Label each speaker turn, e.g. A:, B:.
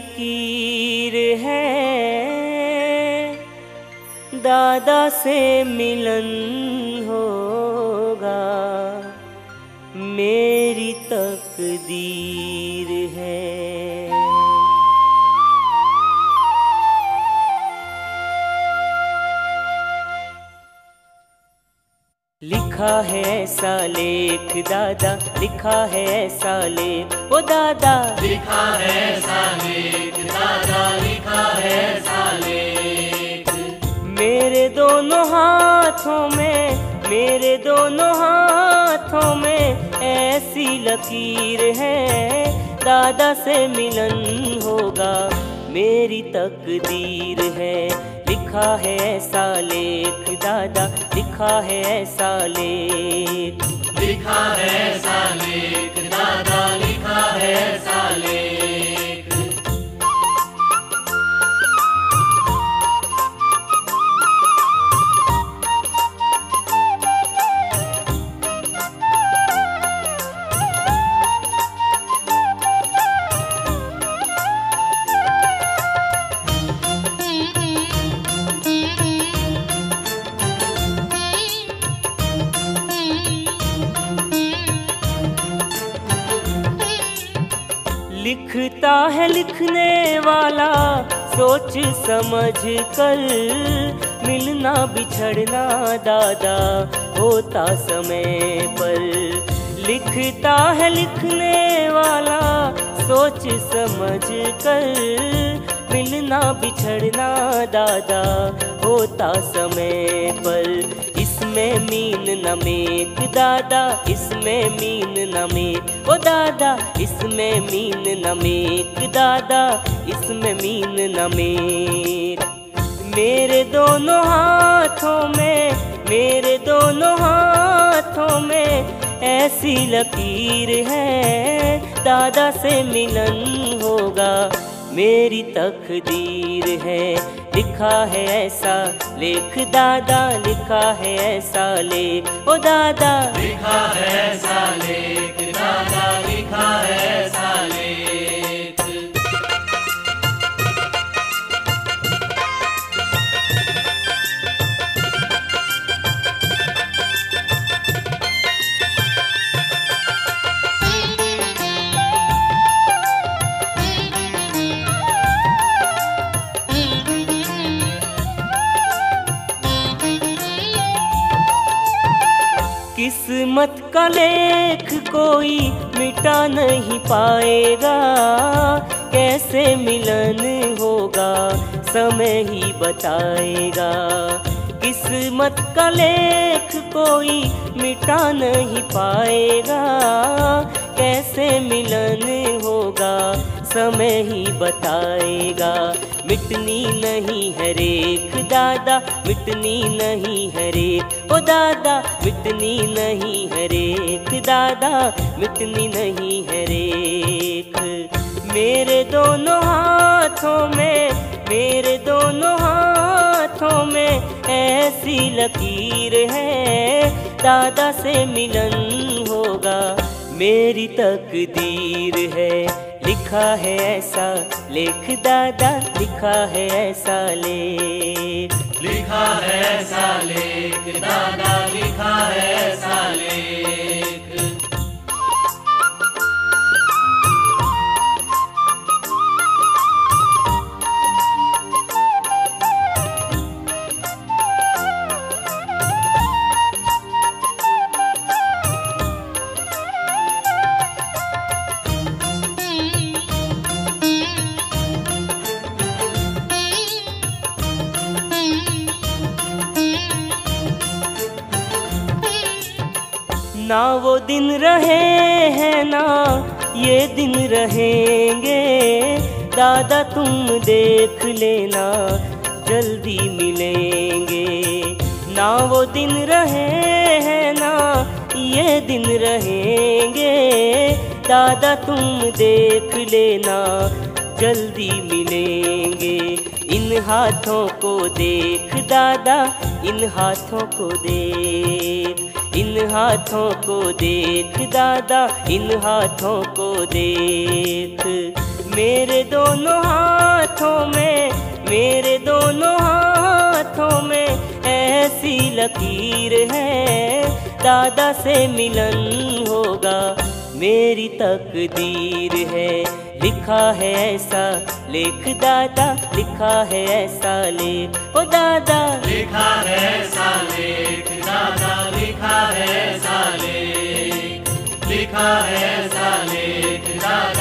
A: लकीर है। दादा से मिलन होगा। मेरी तकदीर है। लिखा है ऐसा लेख दादा, लिखा है ऐसा लेख। ओ दादा,
B: लिखा है ऐसा लेख।
A: हाथों में, मेरे दोनों हाथों में ऐसी लकीर है। दादा से मिलन होगा, मेरी तकदीर है। लिखा है ऐसा लेख, दादा, लिखा है ऐसा लेख।
B: लिखा है ऐसा लेख, दादा, लिखा है ऐसा लेख।
A: लिखता है लिखने वाला, सोच समझ कर मिलना बिछड़ना दादा, होता समय पर। लिखता है लिखने वाला, सोच समझ कर मिलना बिछड़ना दादा, होता समय पर। इसमें मीन न मेक दादा, इसमें मीन न मेक ओ दादा, इसमें मीन न मेक दादा, इसमें मीन न मेक मेरे दोनों हाथों में, मेरे दोनों हाथों में ऐसी लकीर है। दादा से मिलन होगा, मेरी तकदीर है। लिखा है ऐसा, लेख दादा लिखा है ऐसा, लेख, ओ दादा।
B: लिखा है ऐसा, लेख दादा लिखा है ऐसा, लेख।
A: किस्मत का लेख कोई मिटा नहीं पाएगा। कैसे मिलन होगा, समय ही बताएगा। किस्मत का लेख कोई मिटा नहीं पाएगा। कैसे मिलन होगा समय ही बताएगा। मिटनी नहीं है रेख, दादा, मिटनी नहीं है रेख। ओ दादा, मिटनी नहीं है रेख, दादा, मिटनी नहीं है रेख। मेरे दोनों हाथों में, मेरे दोनों हाथों में ऐसी लकीर है। दादा से मिलन होगा, मेरी तकदीर है। लिखा है ऐसा, लेख दादा लिखा है ऐसा लेख।
B: लिखा है ऐसा लेख, दादा लिखा है ऐसा लेख।
A: ना वो दिन रहे हैं ना ये दिन रहेंगे। दादा तुम देख लेना, जल्दी मिलेंगे। ना वो दिन रहे हैं ना ये दिन रहेंगे। दादा तुम देख लेना, जल्दी मिलेंगे। इन हाथों को देख दादा, इन हाथों को देख। हाथों को देख दादा, इन हाथों को देख। मेरे दोनों हाथों में, मेरे दोनों हाथों में ऐसी लकीर है। दादा से मिलन होगा, मेरी तकदीर है। लिखा है ऐसा लेख दादा, लिखा है ऐसा लेख। ओ दादा,
B: लिखा है ऐसा लेख दादा। लिखा है साले लिखा है साले दादा